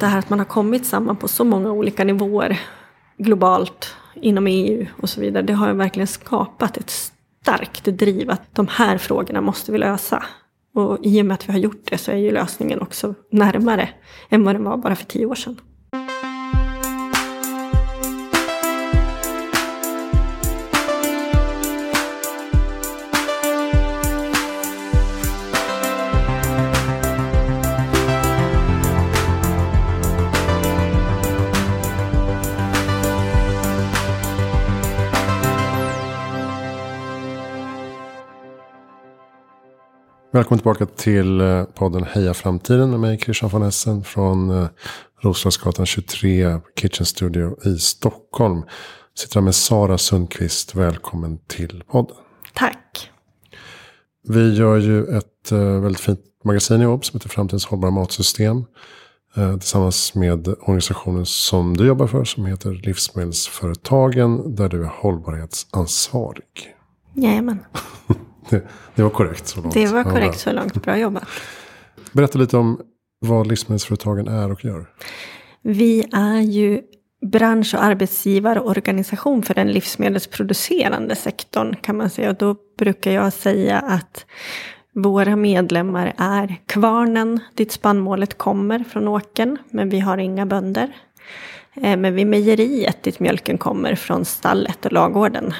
det här att man har kommit samman på så många olika nivåer globalt, inom EU och så vidare. Det har ju verkligen skapat ett starkt driv att de här frågorna måste vi lösa. Och i och med att vi har gjort det så är ju lösningen också närmare än vad den var bara för tio år sedan. Välkommen tillbaka till eh, podden Heja Framtiden med mig Christian von Essen från eh, Roslagsgatan 23 Kitchen Studio i Stockholm. Sitter här med Sara Sundqvist. Välkommen till podden. Tack. Vi gör ju ett eh, väldigt fint magasin i jobb som heter Framtidens hållbara matsystem. Tillsammans med organisationen som du jobbar för som heter Livsmedelsföretagen. Där du är hållbarhetsansvarig. Jajamän. Det, det, var korrekt så långt. Det var korrekt så långt. Bra jobbat. Berätta lite om vad livsmedelsföretagen är och gör. Vi är ju bransch och arbetsgivarorganisation för den livsmedelsproducerande sektorn kan man säga. Och då brukar jag säga att våra medlemmar är kvarnen dit spannmålet kommer från åken. Men vi har inga bönder. Eh, men vi är mejeriet dit mjölken kommer från stallet och lagården.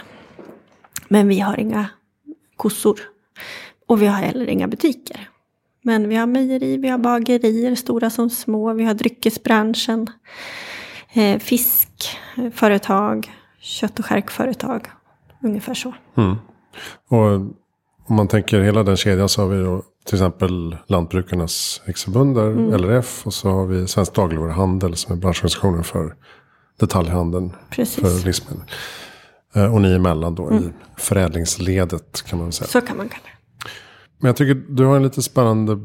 Men vi har inga kossor. Och vi har heller inga butiker. Men vi har mejeri, vi har bagerier, stora som små. Vi har dryckesbranschen. Eh, fiskföretag, kött och skärkföretag. Ungefär så. Mm. Och om man tänker hela den kedjan så har vi då till exempel Lantbrukarnas riksförbund, mm. LRF. Och så har vi Svensk dagligvaruhandel som är branschorganisationen för detaljhandeln Precis. för livsmedel. Eh, och ni emellan då mm. i förädlingsledet kan man säga. Så kan man kalla det. Men jag tycker du har en lite spännande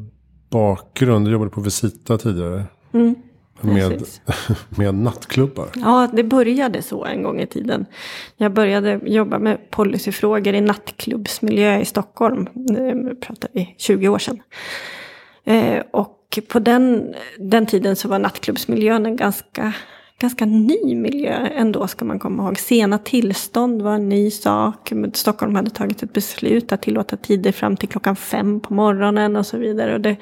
bakgrund. Du jobbade på Visita tidigare. Mm. Med, med nattklubbar. Ja, det började så en gång i tiden. Jag började jobba med policyfrågor i nattklubbsmiljö i Stockholm. Nu pratar vi 20 år sedan. Eh, och på den, den tiden så var nattklubbsmiljön en ganska ganska ny miljö ändå ska man komma ihåg. Sena tillstånd var en ny sak. Stockholm hade tagit ett beslut att tillåta tider fram till klockan fem på morgonen och så vidare. Och det,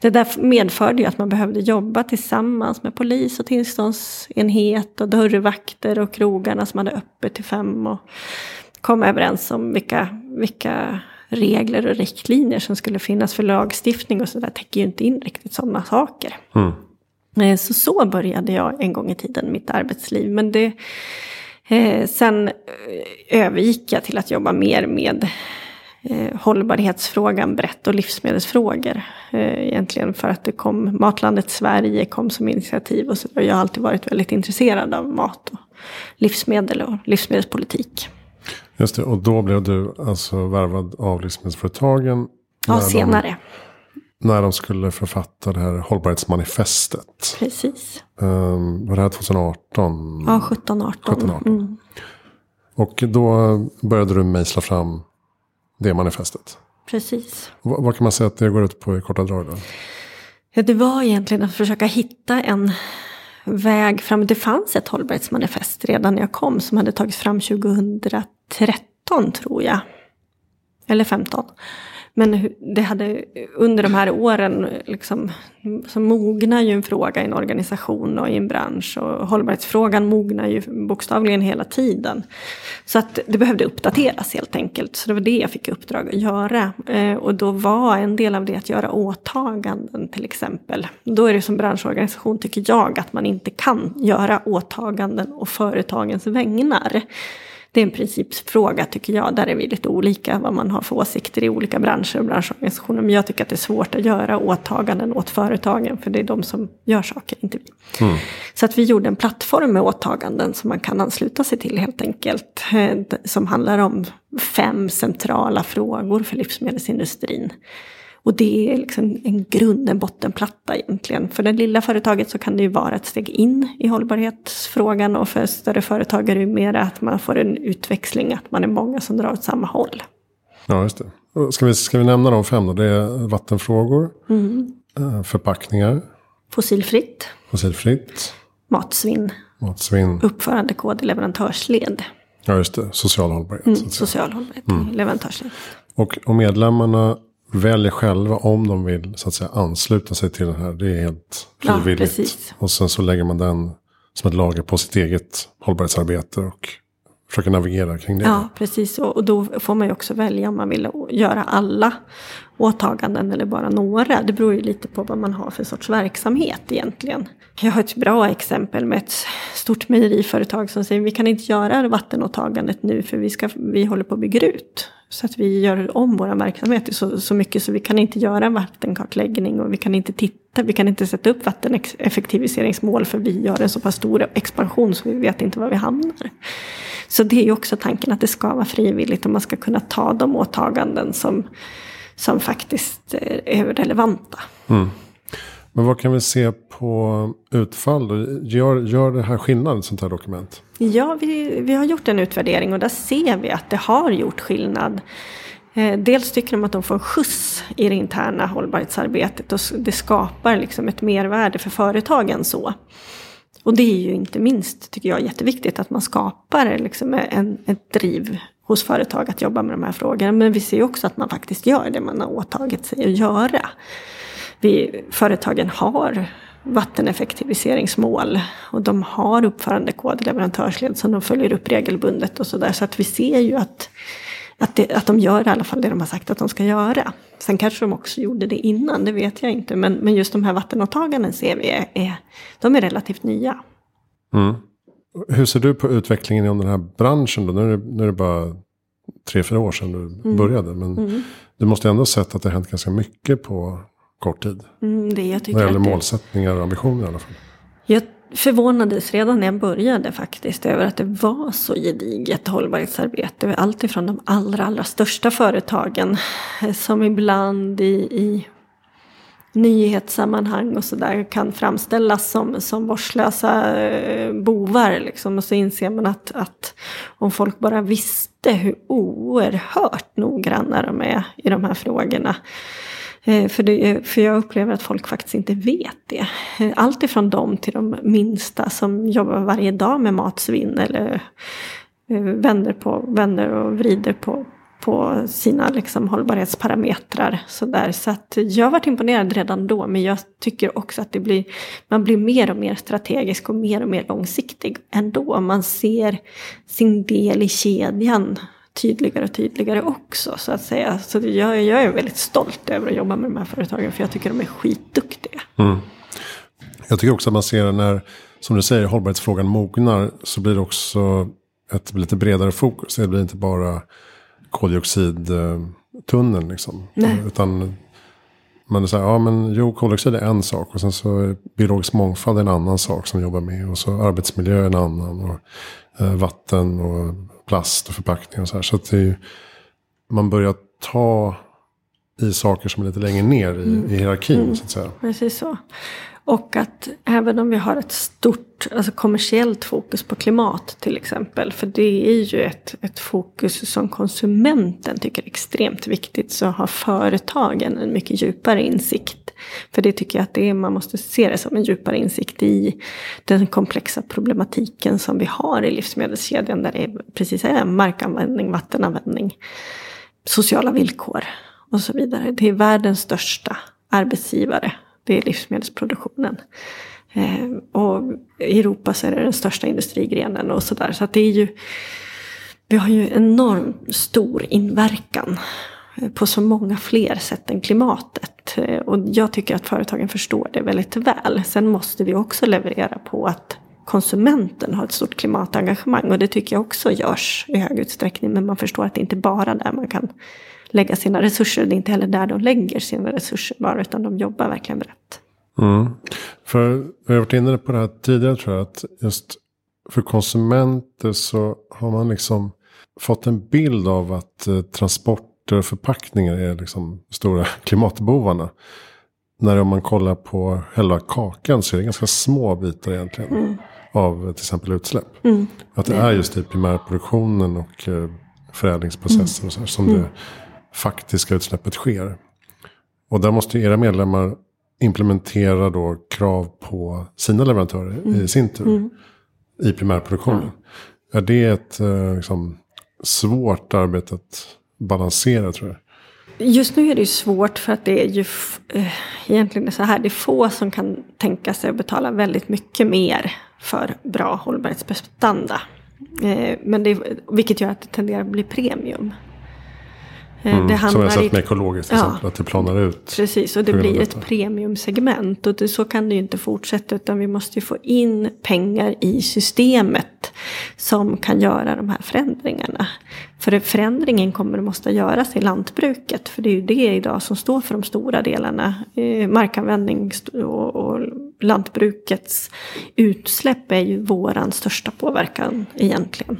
det där medförde ju att man behövde jobba tillsammans med polis och tillståndsenhet och dörrvakter och krogarna som hade öppet till fem. Och komma överens om vilka, vilka regler och riktlinjer som skulle finnas för lagstiftning och så där täcker ju inte in riktigt sådana saker. Mm. Eh, så så började jag en gång i tiden mitt arbetsliv. Men det, eh, sen eh, övergick jag till att jobba mer med eh, hållbarhetsfrågan brett och livsmedelsfrågor. Eh, egentligen för att det kom, Matlandet Sverige kom som initiativ och så jag har alltid varit väldigt intresserad av mat och livsmedel och livsmedelspolitik. Just det, och då blev du alltså värvad av livsmedelsföretagen? Ja, senare. De när de skulle författa det här hållbarhetsmanifestet. Precis. Um, var det här 2018? Ja, 17, 18. 17, 18. Mm. Och då började du mejsla fram det manifestet. Precis. V vad kan man säga att det går ut på i korta drag? Då? Ja, det var egentligen att försöka hitta en väg fram. Det fanns ett hållbarhetsmanifest redan när jag kom som hade tagits fram 2013 tror jag. Eller 15. Men det hade under de här åren liksom, så mognar ju en fråga i en organisation och i en bransch. Och hållbarhetsfrågan mognar ju bokstavligen hela tiden. Så att det behövde uppdateras helt enkelt. Så det var det jag fick i uppdrag att göra. Eh, och då var en del av det att göra åtaganden till exempel. Då är det som branschorganisation tycker jag att man inte kan göra åtaganden och företagens vägnar det är en principfråga tycker jag. Där är vi lite olika vad man har för åsikter i olika branscher och branschorganisationer. Men jag tycker att det är svårt att göra åtaganden åt företagen. För det är de som gör saker, inte vi. Mm. Så att vi gjorde en plattform med åtaganden som man kan ansluta sig till helt enkelt. Eh, som handlar om fem centrala frågor för livsmedelsindustrin. Och det är liksom en grund, en bottenplatta egentligen. För det lilla företaget så kan det ju vara ett steg in i hållbarhetsfrågan. Och för större företag är det mer att man får en utväxling, att man är många som drar åt samma håll. Ja, just det. Ska vi, ska vi nämna de fem då? Det är vattenfrågor, mm. Eh, förpackningar. Fossilfritt. Fossilfritt. Matsvinn. Matsvinn. Uppförandekod i leverantörsled. Ja, just det. Social hållbarhet. Mm, social hållbarhet mm. leverantörsled. Och, och medlemmarna väljer själva om de vill så att säga ansluta sig till den här. Det är helt frivilligt. Ja, och sen så lägger man den som ett lager på sitt eget hållbarhetsarbete. Och försöker navigera kring det. Ja, precis. Och då får man ju också välja om man vill göra alla åtaganden eller bara några. Det beror ju lite på vad man har för sorts verksamhet egentligen. Jag har ett bra exempel med ett stort mejeriföretag som säger vi kan inte göra vattenåtagandet nu för vi, ska, vi håller på att bygga ut. Så att vi gör om vår verksamhet så, så mycket så vi kan inte göra vattenkartläggning och vi kan inte titta, vi kan inte sätta upp vatteneffektiviseringsmål för vi gör en så pass stor expansion så vi vet inte var vi hamnar. Så det är ju också tanken att det ska vara frivilligt och man ska kunna ta de åtaganden som, som faktiskt är relevanta. Mm. Men vad kan vi se på utfall? Gör, gör det här skillnad, ett sånt här dokument? Ja, vi, vi har gjort en utvärdering och där ser vi att det har gjort skillnad. Eh, dels tycker de att de får en skjuts i det interna hållbarhetsarbetet och det skapar liksom ett mervärde för företagen så. Och det är ju inte minst, tycker jag, jätteviktigt att man skapar liksom en, ett driv hos företag att jobba med de här frågorna. Men vi ser ju också att man faktiskt gör det man har åtagit sig att göra. Vi, företagen har vatteneffektiviseringsmål och de har uppförandekod i leverantörsled som de följer upp regelbundet och sådär. Så att vi ser ju att att, det, att de gör i alla fall det de har sagt att de ska göra. Sen kanske de också gjorde det innan, det vet jag inte. Men, men just de här vattenåtaganden ser vi är, är, de är relativt nya. Mm. Hur ser du på utvecklingen inom den här branschen då? Nu är det, nu är det bara tre, fyra år sedan du mm. började. Men mm. du måste ändå ha sett att det har hänt ganska mycket på kort tid. Mm, det jag tycker Vad gäller målsättningar och ambitioner i alla fall. Jag förvånades redan när jag började faktiskt över att det var så gediget hållbarhetsarbete. Allt ifrån de allra, allra största företagen som ibland i, i nyhetssammanhang och sådär kan framställas som, som vårdslösa eh, bovar. Liksom. Och så inser man att, att om folk bara visste hur oerhört noggranna de är i de här frågorna eh, för, det, eh, för jag upplever att folk faktiskt inte vet det. Allt ifrån dem till de minsta som jobbar varje dag med matsvinn eller vänder, på, vänder och vrider på, på sina liksom hållbarhetsparametrar. Så, där. så att jag varit imponerad redan då, men jag tycker också att det blir, man blir mer och mer strategisk och mer och mer långsiktig ändå. Man ser sin del i kedjan tydligare och tydligare också så att säga. Så jag, jag är väldigt stolt över att jobba med de här företagen för jag tycker de är skitduktiga. Mm. Jag tycker också att man ser när, som du säger, hållbarhetsfrågan mognar så blir det också ett lite bredare fokus. Det blir inte bara koldioxidtunneln liksom. Nej. Utan man säger, ja men jo, koldioxid är en sak. Och sen så är biologisk mångfald en annan sak som jobbar med. Och så arbetsmiljö är en annan. Och eh, vatten och plast och förpackningar och så här. Så att det är, man börjar ta i saker som är lite längre ner i, mm. i hierarkin. Mm. Så att säga. Precis så. Och att även om vi har ett stort alltså kommersiellt fokus på klimat till exempel. För det är ju ett, ett fokus som konsumenten tycker är extremt viktigt. Så har företagen en mycket djupare insikt för det tycker jag att det är, man måste se det som en djupare insikt i den komplexa problematiken som vi har i livsmedelskedjan. Där det är, precis är markanvändning, vattenanvändning, sociala villkor och så vidare. Det är världens största arbetsgivare. Det är livsmedelsproduktionen. Eh, och i Europa så är det den största industrigrenen och sådär. Så att det är ju, vi har ju enormt stor inverkan eh, på så många fler sätt än klimatet. Eh, och jag tycker att företagen förstår det väldigt väl. Sen måste vi också leverera på att konsumenten har ett stort klimatengagemang. Och det tycker jag också görs i hög utsträckning. Men man förstår att det inte bara är där man kan lägga sina resurser. Det är inte heller där de lägger sina resurser bara. Utan de jobbar verkligen brett. Mm. För vi har varit inne på det här tidigare tror jag. Att just för konsumenter så har man liksom fått en bild av att eh, transport produkter och förpackningar är liksom stora klimatbovarna. När om man kollar på själva kakan så är det ganska små bitar egentligen. Mm. Av till exempel utsläpp. Mm. Att det är just i primärproduktionen och eh, förädlingsprocessen och så här, som mm. det faktiska utsläppet sker. Och där måste era medlemmar implementera då krav på sina leverantörer mm. i sin tur. Mm. I primärproduktionen. Ja. Är det ett eh, liksom, svårt arbete att balansera tror jag? Just nu är det ju svårt för att det är ju äh, egentligen så här. Det är få som kan tänka sig att betala väldigt mycket mer för bra hållbarhetsprestanda. Eh, men det, vilket gör att det tenderar att bli premium. Eh, mm, det som jag sett med ekologiskt, ja, att det planar ut. Precis, och det blir ett premiumsegment. Och det, så kan det ju inte fortsätta, utan vi måste ju få in pengar i systemet som kan göra de här förändringarna. För förändringen kommer att måste göras i lantbruket, för det är ju det idag som står för de stora delarna. Eh, markanvändning och, och lantbrukets utsläpp är ju våran största påverkan egentligen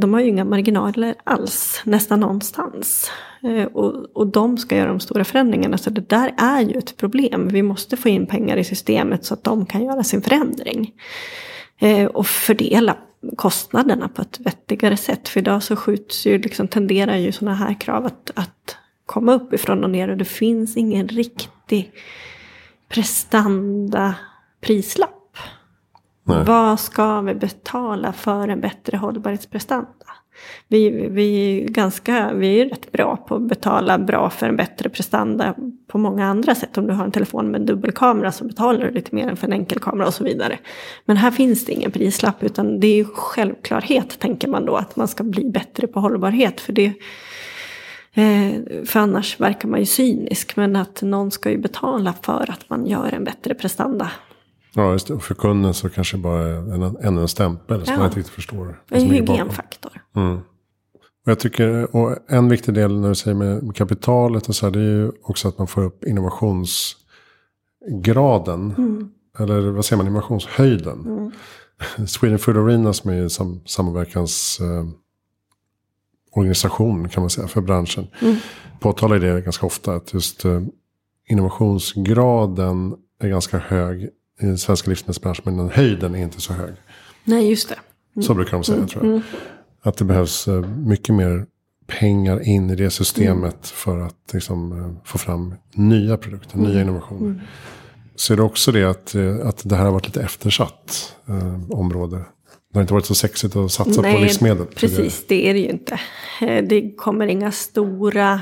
de har ju inga marginaler alls, nästan någonstans. Eh, och, och de ska göra de stora förändringarna, så det där är ju ett problem. Vi måste få in pengar i systemet så att de kan göra sin förändring. Eh, och fördela kostnaderna på ett vettigare sätt. För idag så skjuts ju, liksom, tenderar ju sådana här krav att, att komma uppifrån och ner. Och det finns ingen riktig prestanda prislapp. Nej. Vad ska vi betala för en bättre hållbarhetsprestanda? Vi, vi, är ganska, vi är rätt bra på att betala bra för en bättre prestanda på många andra sätt. Om du har en telefon med en dubbelkamera så betalar du lite mer än för en enkelkamera och så vidare. Men här finns det ingen prislapp utan det är självklarhet tänker man då att man ska bli bättre på hållbarhet. För, det, eh, för annars verkar man ju cynisk. Men att någon ska ju betala för att man gör en bättre prestanda. Ja, just det. Och för kunden så kanske bara en, ännu en stämpel som man inte riktigt förstår. En hygienfaktor. Mm. Och jag tycker, och en viktig del när du säger med kapitalet och så här, det är ju också att man får upp innovationsgraden. Mm. Eller vad säger man, innovationshöjden. Mm. Sweden Food Arena som är som samverkansorganisation eh, kan man säga för branschen. Mm. Påtalar det ganska ofta att just eh, innovationsgraden är ganska hög i den svenska livsmedelsbranschen. Men den höjden är inte så hög. Nej, just det. Mm. Så brukar de säga mm. tror jag. Att det behövs eh, mycket mer pengar in i det systemet mm. för att liksom, eh, få fram nya produkter, nya mm. innovationer. Mm. Ser du också det att, eh, att det här har varit lite eftersatt eh, område? Det har inte varit så sexigt att satsa Nej, på livsmedel. Precis, det är det ju inte. Det kommer inga stora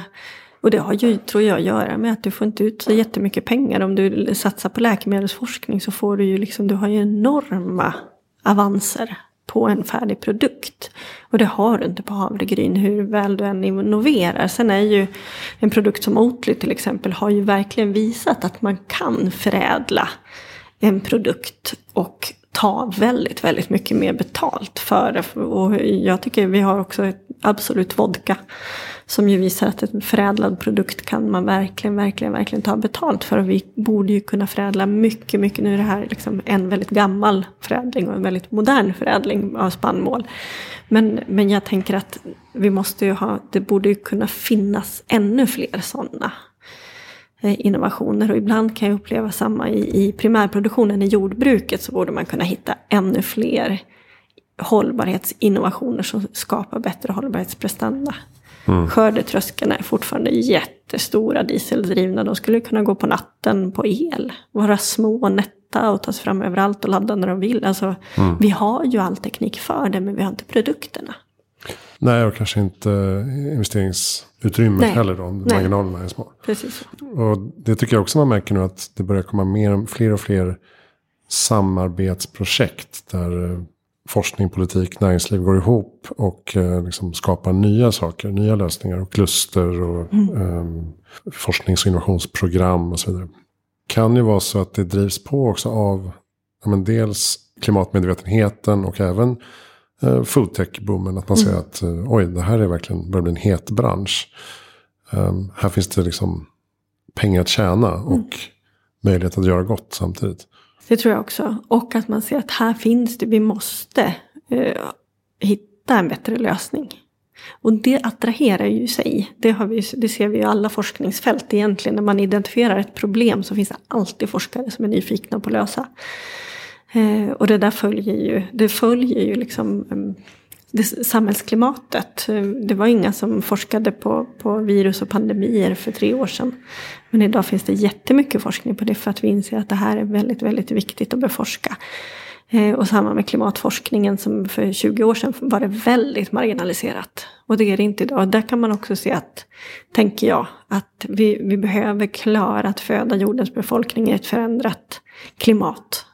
och det har ju, tror jag, att göra med att du får inte ut så jättemycket pengar. Om du satsar på läkemedelsforskning så får du ju liksom, du har ju enorma avanser på en färdig produkt. Och det har du inte på havregryn hur väl du än innoverar. Sen är ju en produkt som Oatly till exempel har ju verkligen visat att man kan förädla en produkt och ta väldigt, väldigt mycket mer betalt för det. Och jag tycker vi har också ett Absolut Vodka som ju visar att en förädlad produkt kan man verkligen, verkligen, verkligen ta betalt för. Och vi borde ju kunna förädla mycket, mycket. Nu är det här liksom en väldigt gammal förädling och en väldigt modern förädling av spannmål. Men, men jag tänker att vi måste ju ha, det borde ju kunna finnas ännu fler sådana innovationer. Och ibland kan jag uppleva samma i, i primärproduktionen i jordbruket så borde man kunna hitta ännu fler hållbarhetsinnovationer som skapar bättre hållbarhetsprestanda. Mm. Skördetröskeln är fortfarande jättestora dieseldrivna. De skulle kunna gå på natten på el. Vara små och nätta och tas fram överallt och ladda när de vill. Alltså, mm. Vi har ju all teknik för det men vi har inte produkterna. Nej och kanske inte investeringsutrymmet Nej. heller då. Om Nej. marginalerna är små. Precis. Och det tycker jag också man märker nu att det börjar komma mer, fler och fler samarbetsprojekt. Där forskning, politik, näringsliv går ihop och eh, liksom skapar nya saker, nya lösningar och kluster och mm. eh, forsknings och innovationsprogram och så vidare. Kan ju vara så att det drivs på också av ja, men dels klimatmedvetenheten och även eh, foodtech-boomen. Att man mm. ser att eh, oj, det här är verkligen börjar bli en het bransch. Um, här finns det liksom pengar att tjäna och mm. möjlighet att göra gott samtidigt. Det tror jag också. Och att man ser att här finns det, vi måste uh, hitta en bättre lösning. Och det attraherar ju sig. Det, har vi, det ser vi i alla forskningsfält egentligen. När man identifierar ett problem så finns det alltid forskare som är nyfikna på att lösa. Eh, och det där följer ju, det följer ju liksom det, samhällsklimatet. Det var inga som forskade på, på virus och pandemier för tre år sedan. Men idag finns det jättemycket forskning på det för att vi inser att det här är väldigt, väldigt viktigt att beforska. Eh, och samma med klimatforskningen som för 20 år sedan var det väldigt marginaliserat. Och det är det inte idag. Där kan man också se att, tänker jag, att vi, vi behöver klara att föda jordens befolkning i ett förändrat klimat.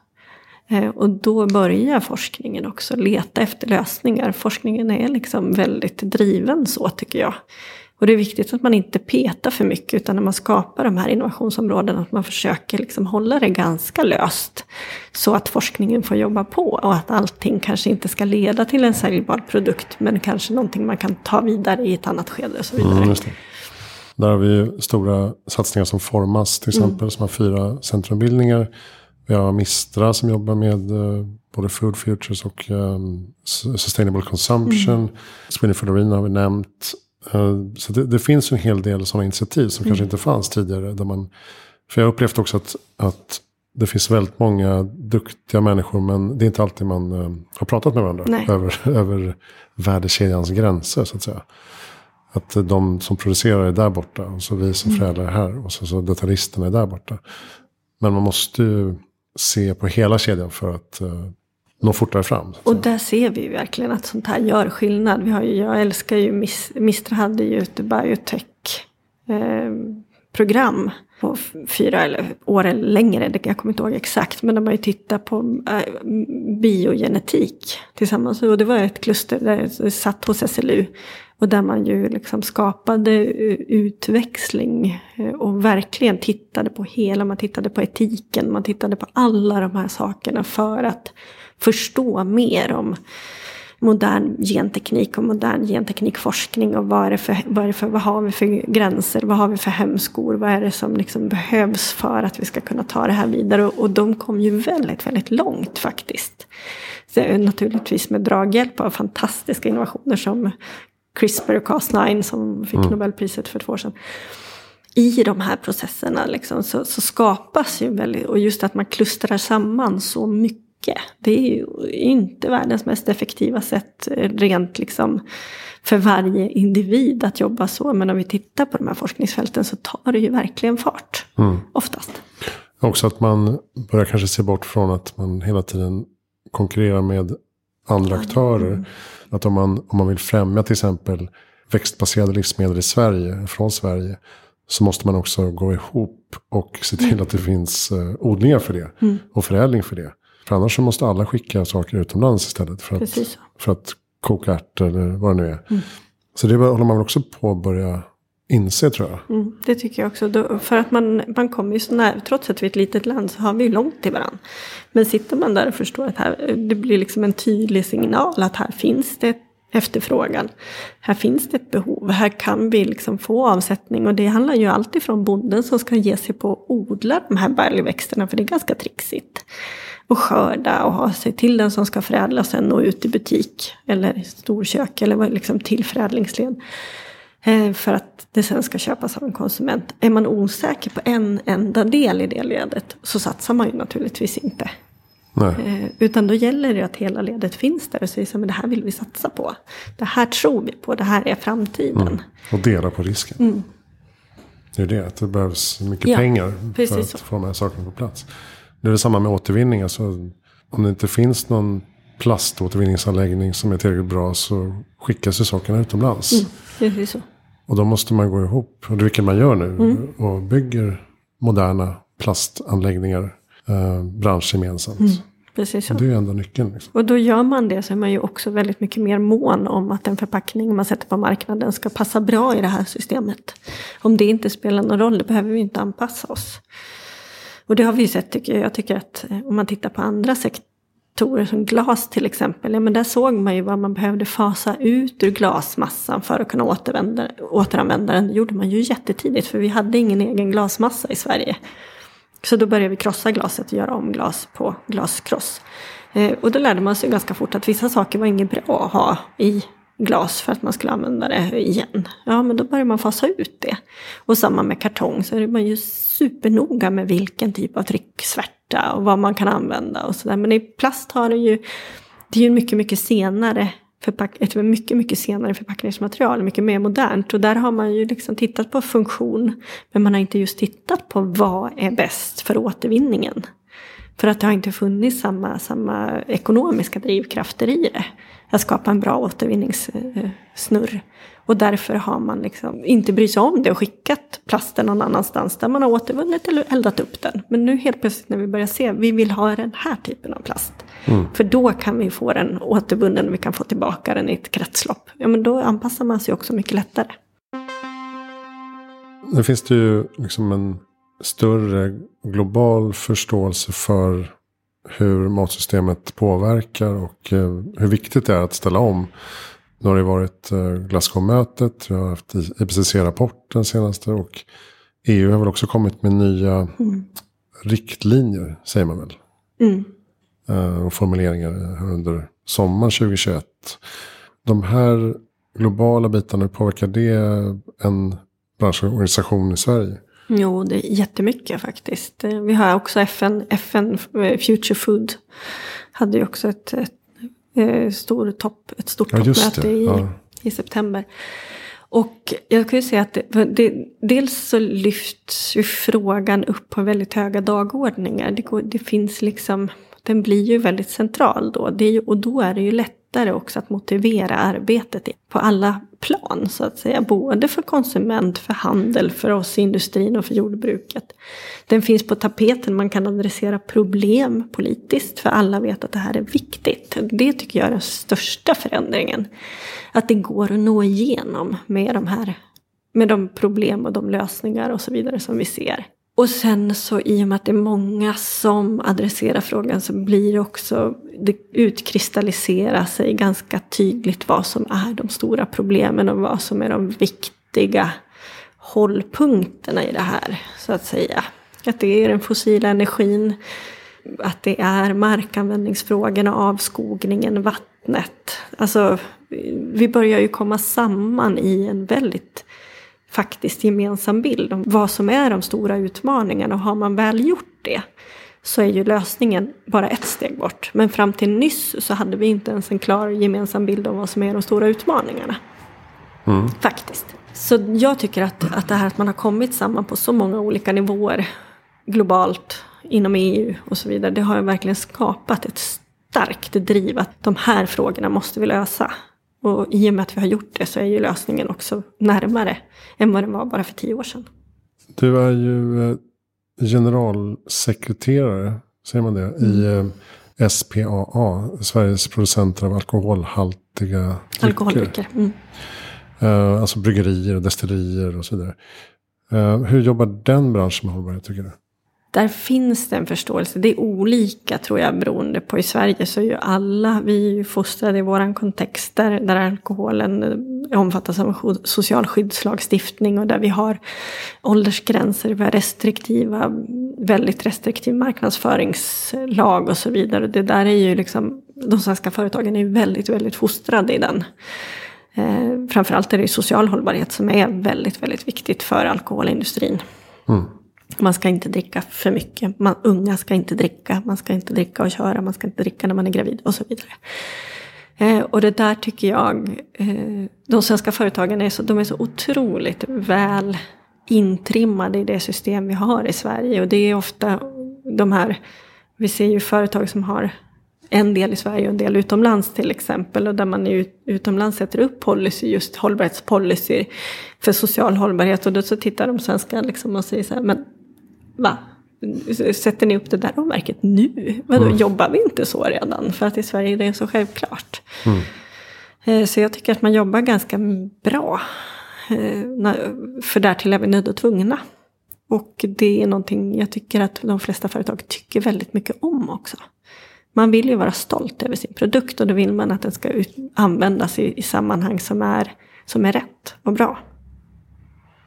Eh, och då börjar forskningen också leta efter lösningar. Forskningen är liksom väldigt driven så tycker jag. Och det är viktigt att man inte petar för mycket utan när man skapar de här innovationsområdena att man försöker liksom hålla det ganska löst. Så att forskningen får jobba på och att allting kanske inte ska leda till en säljbar produkt men kanske någonting man kan ta vidare i ett annat skede och så vidare. Mm, Där har vi stora satsningar som Formas till exempel mm. som har fyra centrumbildningar. Vi har Mistra som jobbar med uh, både Food Futures och um, Sustainable Consumption. Mm. Sweden Arena har vi nämnt. Uh, så det, det, finns en hel del sådana initiativ som mm. kanske inte fanns tidigare. Där man, för jag har upplevt också att, att det finns väldigt många duktiga människor. Men det är inte alltid man uh, har pratat med varandra. Över, över värdekedjans gränser så att säga. Att de som producerar är där borta. Och så vi som mm. förädlar är här. Och så, så detaljisterna är där borta. Men man måste ju se på hela kedjan för att uh, nå fortare fram. Och där ser vi ju verkligen att sånt här gör skillnad. Vi har ju, jag älskar ju, Mistra hade ju ett biotech-program. Eh, på fyra eller år eller längre, jag kommer inte ihåg exakt. Men de har ju tittat på äh, biogenetik tillsammans. Och det var ett kluster där jag satt hos SLU. Och där man ju liksom skapade utväxling eh, och verkligen tittade på hela, man tittade på etiken, man tittade på alla de här sakerna för att förstå mer om modern genteknik och modern genteknikforskning och vad, är det för, vad, är det för, vad har vi för gränser, vad har vi för hemskor, vad är det som liksom behövs för att vi ska kunna ta det här vidare. Och, och de kom ju väldigt, väldigt långt faktiskt. Så, naturligtvis med draghjälp av fantastiska innovationer som CRISPR och Cas9 som fick mm. Nobelpriset för två år sedan. I de här processerna liksom, så, så skapas ju väldigt, och just att man klustrar samman så mycket det är ju inte världens mest effektiva sätt rent liksom för varje individ att jobba så. Men om vi tittar på de här forskningsfälten så tar det ju verkligen fart. Mm. Oftast. Också att man börjar kanske se bort från att man hela tiden konkurrerar med andra aktörer. Mm. Att om man, om man vill främja till exempel växtbaserade livsmedel i Sverige, från Sverige. Så måste man också gå ihop och se till mm. att det finns uh, odlingar för det. Mm. Och förädling för det. För annars så måste alla skicka saker utomlands istället. För att, för att koka ärtor eller vad det nu är. Mm. Så det håller man väl också på att börja inse tror jag. Mm, det tycker jag också. Då, för att man, man kommer ju så nära, trots att vi är ett litet land så har vi ju långt till varandra. Men sitter man där och förstår att här, det blir liksom en tydlig signal att här finns det efterfrågan. Här finns det ett behov, här kan vi liksom få avsättning. Och det handlar ju alltid från bonden som ska ge sig på att odla de här baljväxterna, för det är ganska trixigt och skörda och ha sig till den som ska förädlas sen och ut i butik eller storkök eller liksom till förädlingsled. Eh, för att det sen ska köpas av en konsument. Är man osäker på en enda del i det ledet så satsar man ju naturligtvis inte. Nej. Eh, utan då gäller det att hela ledet finns där och säger att det här vill vi satsa på. Det här tror vi på, det här är framtiden. Mm. Och dela på risken. Mm. Det är det, att det behövs mycket ja, pengar för att så. få de här sakerna på plats. Det är det samma med återvinning. Alltså, om det inte finns någon plaståtervinningsanläggning som är tillräckligt bra så skickas ju sakerna utomlands. Mm, det är så. Och då måste man gå ihop. Och det är vilket man gör nu. Mm. Och bygger moderna plastanläggningar eh, branschgemensamt. Mm, precis så. Och det är ju ändå nyckeln. Liksom. Och då gör man det så är man ju också väldigt mycket mer mån om att den förpackning man sätter på marknaden ska passa bra i det här systemet. Om det inte spelar någon roll, då behöver vi inte anpassa oss. Och det har vi sett tycker jag. Jag tycker att eh, om man tittar på andra faktorer som glas till exempel. Ja men där såg man ju vad man behövde fasa ut ur glasmassan för att kunna återvända, återanvända den. Det gjorde man ju jättetidigt för vi hade ingen egen glasmassa i Sverige. Så då började vi krossa glaset och göra om glas på glaskross. Eh, och då lärde man sig ganska fort att vissa saker var inget bra att ha i glas för att man skulle använda det igen. Ja, men då börjar man fasa ut det. Och samma med kartong så är man ju supernoga med vilken typ av trycksvärta och vad man kan använda och sådär. Men i plast har det ju, det är ju mycket, mycket senare förpack ett mycket, mycket senare förpackningsmaterial, mycket mer modernt. Och där har man ju liksom tittat på funktion, men man har inte just tittat på vad är bäst för återvinningen. För att det har inte funnits samma, samma ekonomiska drivkrafter i det. Att skapa en bra återvinningssnurr. Och därför har man liksom inte brytt sig om det och skickat plasten någon annanstans där man har återvunnit eller eldat upp den. Men nu helt plötsligt när vi börjar se, vi vill ha den här typen av plast. Mm. För då kan vi få den återvunnen och vi kan få tillbaka den i ett kretslopp. Ja men då anpassar man sig också mycket lättare. Nu finns det ju liksom en större global förståelse för hur matsystemet påverkar och eh, hur viktigt det är att ställa om. Nu har det varit eh, Glasgow-mötet, vi har haft IPCC-rapporten senaste och EU har väl också kommit med nya mm. riktlinjer, säger man väl. Mm. Eh, och formuleringar under sommaren 2021. De här globala bitarna, hur påverkar det en branschorganisation i Sverige? Jo, det är jättemycket faktiskt. Vi har också FN, FN Future Food. Hade ju också ett, ett, ett, eh, stor topp, ett stort ja, toppmöte i, ja. i september. Och jag kan ju säga att det, det, dels så lyfts ju frågan upp på väldigt höga dagordningar. Det, går, det finns liksom, den blir ju väldigt central då. Det är ju, och då är det ju lätt lättare också att motivera arbetet på alla plan så att säga. Både för konsument, för handel, för oss i industrin och för jordbruket. Den finns på tapeten, man kan adressera problem politiskt för alla vet att det här är viktigt. Det tycker jag är den största förändringen. Att det går att nå igenom med de här med de problem och de lösningar och så vidare som vi ser. Och sen så i och med att det är många som adresserar frågan så blir det också, det utkristalliserar sig ganska tydligt vad som är de stora problemen och vad som är de viktiga hållpunkterna i det här, så att säga. Att det är den fossila energin, att det är markanvändningsfrågorna, avskogningen, vattnet. Alltså, vi börjar ju komma samman i en väldigt faktiskt gemensam bild om vad som är de stora utmaningarna. Och har man väl gjort det så är ju lösningen bara ett steg bort. Men fram till nyss så hade vi inte ens en klar gemensam bild om vad som är de stora utmaningarna. Mm. Faktiskt. Så jag tycker att, att det här att man har kommit samman på så många olika nivåer globalt, inom EU och så vidare, det har verkligen skapat ett starkt driv att de här frågorna måste vi lösa. Och i och med att vi har gjort det så är ju lösningen också närmare än vad den var bara för tio år sedan. Du är ju eh, generalsekreterare, säger man det, i eh, SPAA, Sveriges producenter av alkoholhaltiga drycker. Alkoholdrycker. Mm. Uh, alltså bryggerier och destillerier och så vidare. Hur jobbar den branschen med hållbarhet tycker du? Där finns det en förståelse. Det är olika tror jag beroende på. I Sverige så är ju alla, vi är ju fostrade i våran kontext där, där alkoholen omfattas av socialskyddslagstiftning och där vi har åldersgränser, vi har restriktiva, väldigt restriktiv marknadsföringslag och så vidare. Det där är ju liksom, de svenska företagen är ju väldigt, väldigt fostrade i den. Eh, framförallt är det social hållbarhet som är väldigt, väldigt viktigt för alkoholindustrin. Mm. Man ska inte dricka för mycket. Man, unga ska inte dricka. Man ska inte dricka och köra. Man ska inte dricka när man är gravid och så vidare. Eh, och det där tycker jag, eh, de svenska företagen är så, de är så otroligt väl intrimmade i det system vi har i Sverige. Och det är ofta de här, vi ser ju företag som har en del i Sverige och en del utomlands till exempel. Och där man ut, utomlands sätter upp policy, just hållbarhetspolicy för social hållbarhet. Och då så tittar de svenska liksom och säger så här, men va? Sätter ni upp det där råmärket nu? Men då mm. jobbar vi inte så redan? För att i Sverige är det så självklart. Mm. Eh, så jag tycker att man jobbar ganska bra. Eh, för därtill är vi nödda och tvungna. Och det är någonting jag tycker att de flesta företag tycker väldigt mycket om också. Man vill ju vara stolt över sin produkt och då vill man att den ska användas i, i sammanhang som är, som är rätt och bra.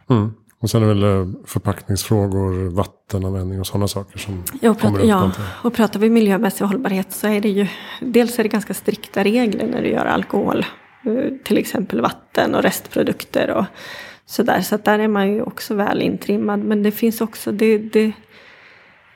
Mm. Och sen är det väl eh, förpackningsfrågor, vattenanvändning och sådana saker som ja, och kommer upp. Ja, och pratar vi miljömässig hållbarhet så är det ju dels är det ganska strikta regler när du gör alkohol. Eh, till exempel vatten och restprodukter och sådär. Så att där är man ju också väl intrimmad. Men det finns också det, det,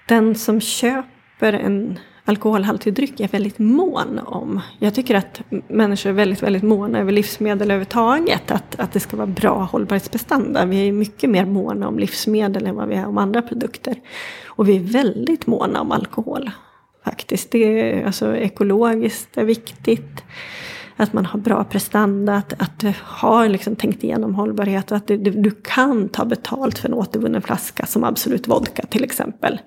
den som köper en alkoholhaltig dryck är väldigt mån om. Jag tycker att människor är väldigt, väldigt måna över livsmedel överhuvudtaget. Att, att det ska vara bra hållbarhetsprestanda. Vi är mycket mer måna om livsmedel än vad vi är om andra produkter. Och vi är väldigt måna om alkohol. Faktiskt. Det är, alltså, ekologiskt är viktigt. Att man har bra prestanda, att, att du har liksom tänkt igenom hållbarhet och att du, du, du, kan ta betalt för en återvunnen flaska som Absolut Vodka till exempel.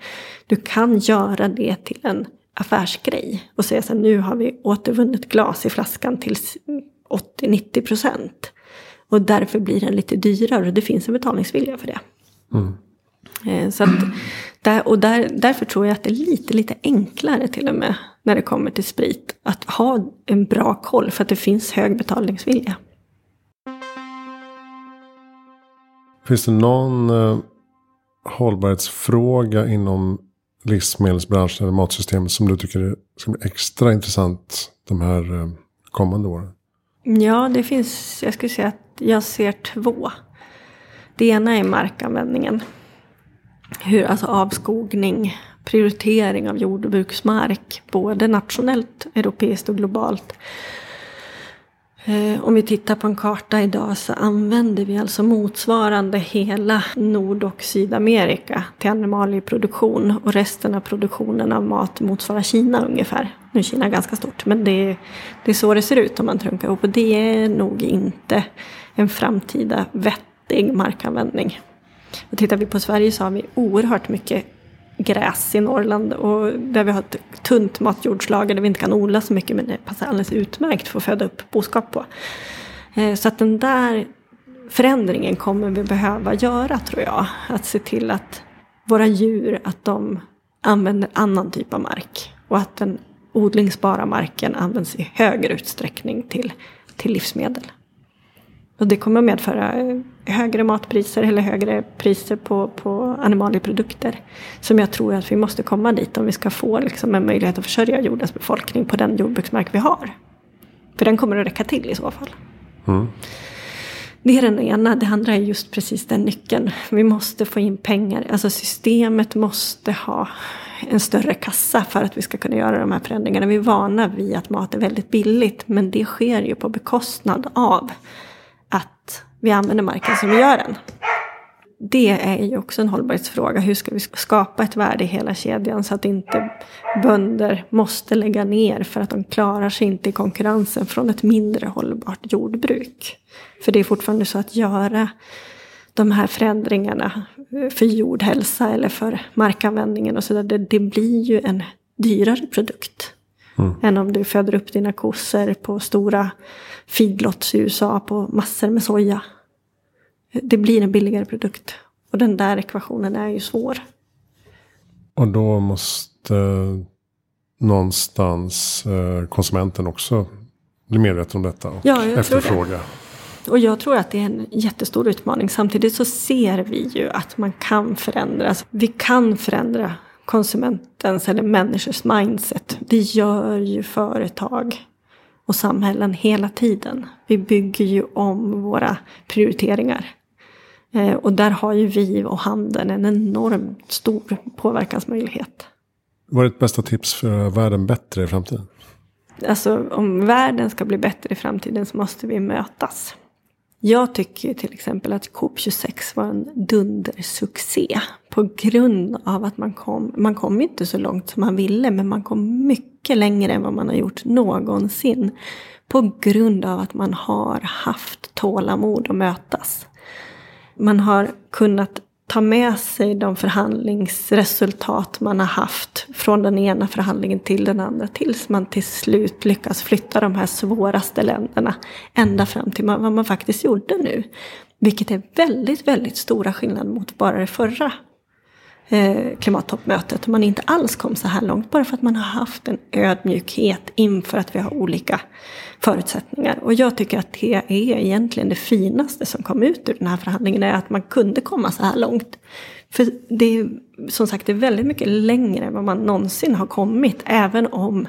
Du kan göra det till en affärsgrej och säga så här, nu har vi återvunnet glas i flaskan till 80-90 procent. Och därför blir den lite dyrare och det finns en betalningsvilja för det. Mm. Eh, så att, där, och där, därför tror jag att det är lite, lite enklare till och med när det kommer till sprit. Att ha en bra koll för att det finns hög betalningsvilja. Finns det någon eh, hållbarhetsfråga inom livsmedelsbranschen eller matsystemet som du tycker ska bli extra intressant de här eh, kommande åren? Ja, det finns, jag skulle säga att jag ser två. Det ena är markanvändningen. Hur, alltså avskogning, prioritering av jordbruksmark, både nationellt, europeiskt och globalt. Eh, om vi tittar på en karta idag så använder vi alltså motsvarande hela Nord och Sydamerika till animalieproduktion och resten av produktionen av mat motsvarar Kina ungefär. Nu är Kina ganska stort men det är, det är så det ser ut om man trunkar ihop och det är nog inte en framtida vettig markanvändning. Och tittar vi på Sverige så har vi oerhört mycket gräs i Norrland och där vi har ett tunt matjordslager där vi inte kan odla så mycket men det passar alldeles utmärkt för att föda upp boskap på. Eh, så att den där förändringen kommer vi behöva göra tror jag. Att se till att våra djur att de använder annan typ av mark och att den odlingsbara marken används i högre utsträckning till, till livsmedel. Och det kommer att medföra eh, högre matpriser eller högre priser på, på animalieprodukter. Som jag tror att vi måste komma dit om vi ska få liksom en möjlighet att försörja jordens befolkning på den jordbruksmark vi har. För den kommer att räcka till i så fall. Mm. Det är den ena. Det andra är just precis den nyckeln. Vi måste få in pengar. Alltså systemet måste ha en större kassa för att vi ska kunna göra de här förändringarna. Vi är vana vid att mat är väldigt billigt. Men det sker ju på bekostnad av vi använder marken som vi gör den. Det är ju också en hållbarhetsfråga. Hur ska vi skapa ett värde i hela kedjan så att inte bönder måste lägga ner för att de klarar sig inte i konkurrensen från ett mindre hållbart jordbruk. För det är fortfarande så att göra de här förändringarna för jordhälsa eller för markanvändningen och sådär. Det, det blir ju en dyrare produkt. Mm. Än om du föder upp dina kossor på stora feedlots i USA på massor med soja. Det blir en billigare produkt. Och den där ekvationen är ju svår. Och då måste någonstans eh, konsumenten också bli medveten om detta och ja, efterfråga. Och jag tror att det är en jättestor utmaning. Samtidigt så ser vi ju att man kan förändra. Alltså, vi kan förändra konsumentens eller människors mindset. Det gör ju företag och samhällen hela tiden. Vi bygger ju om våra prioriteringar. Eh, och där har ju vi och handeln en enormt stor påverkansmöjlighet. Vad är ditt bästa tips för att göra världen bättre i framtiden? Alltså om världen ska bli bättre i framtiden så måste vi mötas. Jag tycker till exempel att COP26 var en dundersuccé. På grund av att man kom, man kom inte så långt som man ville, men man kom mycket längre än vad man har gjort någonsin. På grund av att man har haft tålamod att mötas. Man har kunnat ta med sig de förhandlingsresultat man har haft från den ena förhandlingen till den andra tills man till slut lyckas flytta de här svåraste länderna ända fram till vad man faktiskt gjorde nu. Vilket är väldigt, väldigt stora skillnader mot bara det förra Eh, klimattoppmötet. Man inte alls kom så här långt bara för att man har haft en ödmjukhet inför att vi har olika förutsättningar. Och jag tycker att det är egentligen det finaste som kom ut ur den här förhandlingen är att man kunde komma så här långt. För det är som sagt det är väldigt mycket längre än vad man någonsin har kommit. Även om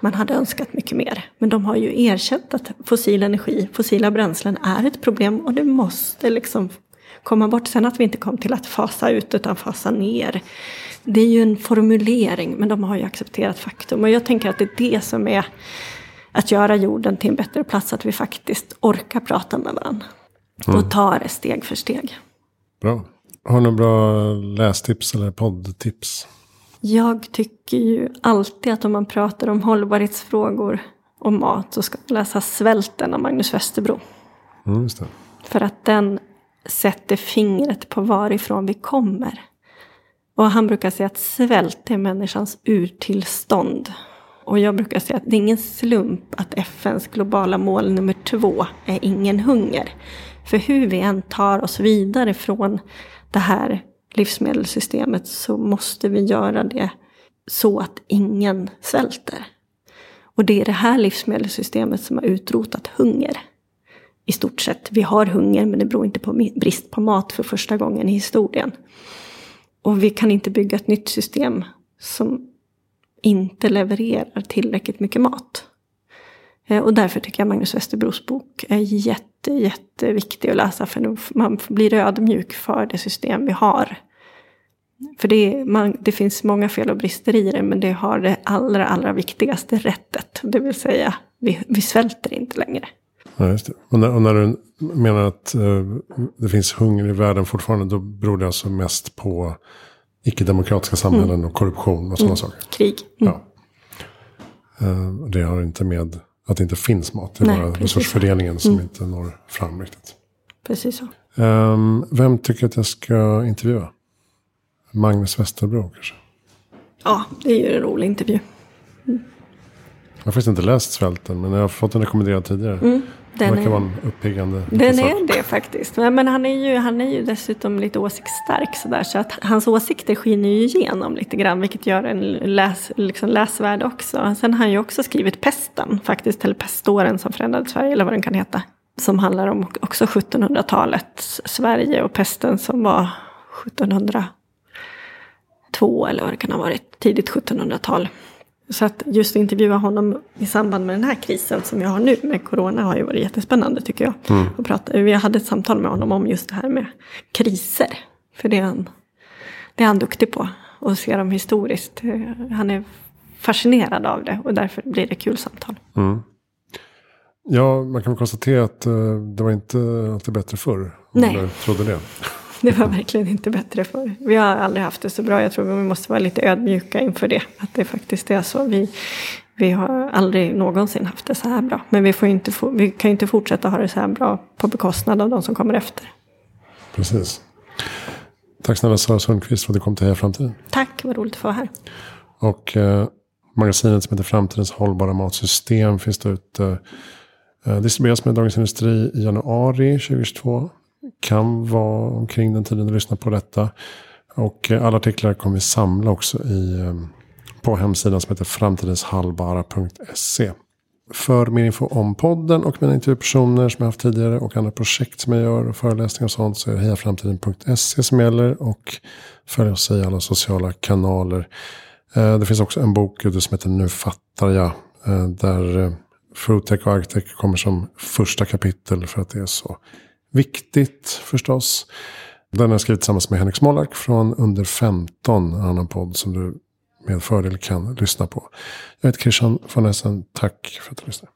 man hade önskat mycket mer. Men de har ju erkänt att fossil energi, fossila bränslen är ett problem och det måste liksom komma bort. Sen att vi inte kom till att fasa ut utan fasa ner. det är ju en formulering, men de har ju accepterat faktum. Och jag tänker att det är det som är att göra jorden till en bättre plats, att vi faktiskt orkar prata med varandra. Mm. Och tar det steg för steg. Bra. Har du några bra lästips eller poddtips? Jag tycker ju alltid att om man pratar om hållbarhetsfrågor och mat så ska man läsa Svälten av Magnus Westerbro. Mm, För att den sätter fingret på varifrån vi kommer. Och han brukar säga att svält är människans urtillstånd. Och jag brukar säga att det är ingen slump att FNs globala mål nummer två är ingen hunger. För hur vi än tar oss vidare från det här livsmedelssystemet så måste vi göra det så att ingen svälter. Och det är det här livsmedelssystemet som har utrotat hunger. I stort sett. Vi har hunger men det beror inte på brist på mat för första gången i historien. Och vi kan inte bygga ett nytt system som inte levererar tillräckligt mycket mat. Eh, och därför tycker jag Magnus Westerbros bok är jätte, jätteviktig att läsa. För man blir ödmjuk för det system vi har. För det, är, man, det finns många fel och brister i det, men det har det allra, allra viktigaste rättet. Det vill säga, vi, vi svälter inte längre. Ja, just det. Och, när, och när du menar att uh, det finns hunger i världen fortfarande, då beror det alltså mest på icke-demokratiska samhällen mm. och korruption och sådana mm. saker? Krig. Mm. Ja. Uh, det har inte med att det inte finns mat. Det är Nej, bara resursfördelningen som mm. inte når fram riktigt. Precis så. Um, vem tycker att jag ska intervjua? Magnus Westerbro kanske? Ja, det är ju en rolig intervju. Jag har faktiskt inte läst Svälten, men jag har fått den rekommenderad tidigare. Mm, den verkar är, vara en uppiggande Den sak. är det faktiskt. Men, men, han, är ju, han är ju dessutom lite åsiktsstark sådär. Så att hans åsikter skiner ju igenom lite grann. Vilket gör en läs, liksom läsvärd också. Sen har han ju också skrivit Pesten faktiskt. Eller Peståren som förändrade Sverige. Eller vad den kan heta. Som handlar om också 1700-talets Sverige. Och pesten som var 1700 två eller vad det kan ha varit, tidigt 1700-tal. Så att just intervjua honom i samband med den här krisen som jag har nu med corona har ju varit jättespännande tycker jag. Mm. Och prata, vi hade ett samtal med honom om just det här med kriser. För det är han, det är han duktig på. Och se dem historiskt. Han är fascinerad av det och därför blir det kul samtal. Mm. Ja, man kan konstatera att uh, det var inte alltid bättre förr. Nej. Jag trodde det. Det var verkligen inte bättre för. Vi har aldrig haft det så bra. Jag tror vi måste vara lite ödmjuka inför det. Att det faktiskt är så. Vi, vi har aldrig någonsin haft det så här bra. Men vi, får inte, vi kan ju inte fortsätta ha det så här bra på bekostnad av de som kommer efter. Precis. Tack snälla Sara Sundqvist för att du kom till Heja Framtiden. Tack, vad roligt att få vara här. Och eh, magasinet som heter Framtidens hållbara matsystem finns det ute. Eh, distribueras med Dagens Industri i januari 2022 kan vara omkring den tiden du lyssnar på detta. Och eh, alla artiklar kommer vi samla också i, eh, på hemsidan som heter framtidenshallbara.se. För mer info om podden och mina intervjupersoner som jag haft tidigare och andra projekt som jag gör och föreläsningar och sånt så är det hejaframtiden.se som gäller. Och följ oss i alla sociala kanaler. Eh, det finns också en bok som heter Nu fattar jag. Där Foodtech och Agtech kommer som första kapitel för att det är så viktigt förstås. Den har jag skrivit tillsammans med Henrik Smolak från Under 15, en annan podd som du med fördel kan lyssna på. Jag heter Christian von Essen. Tack för att du lyssnade.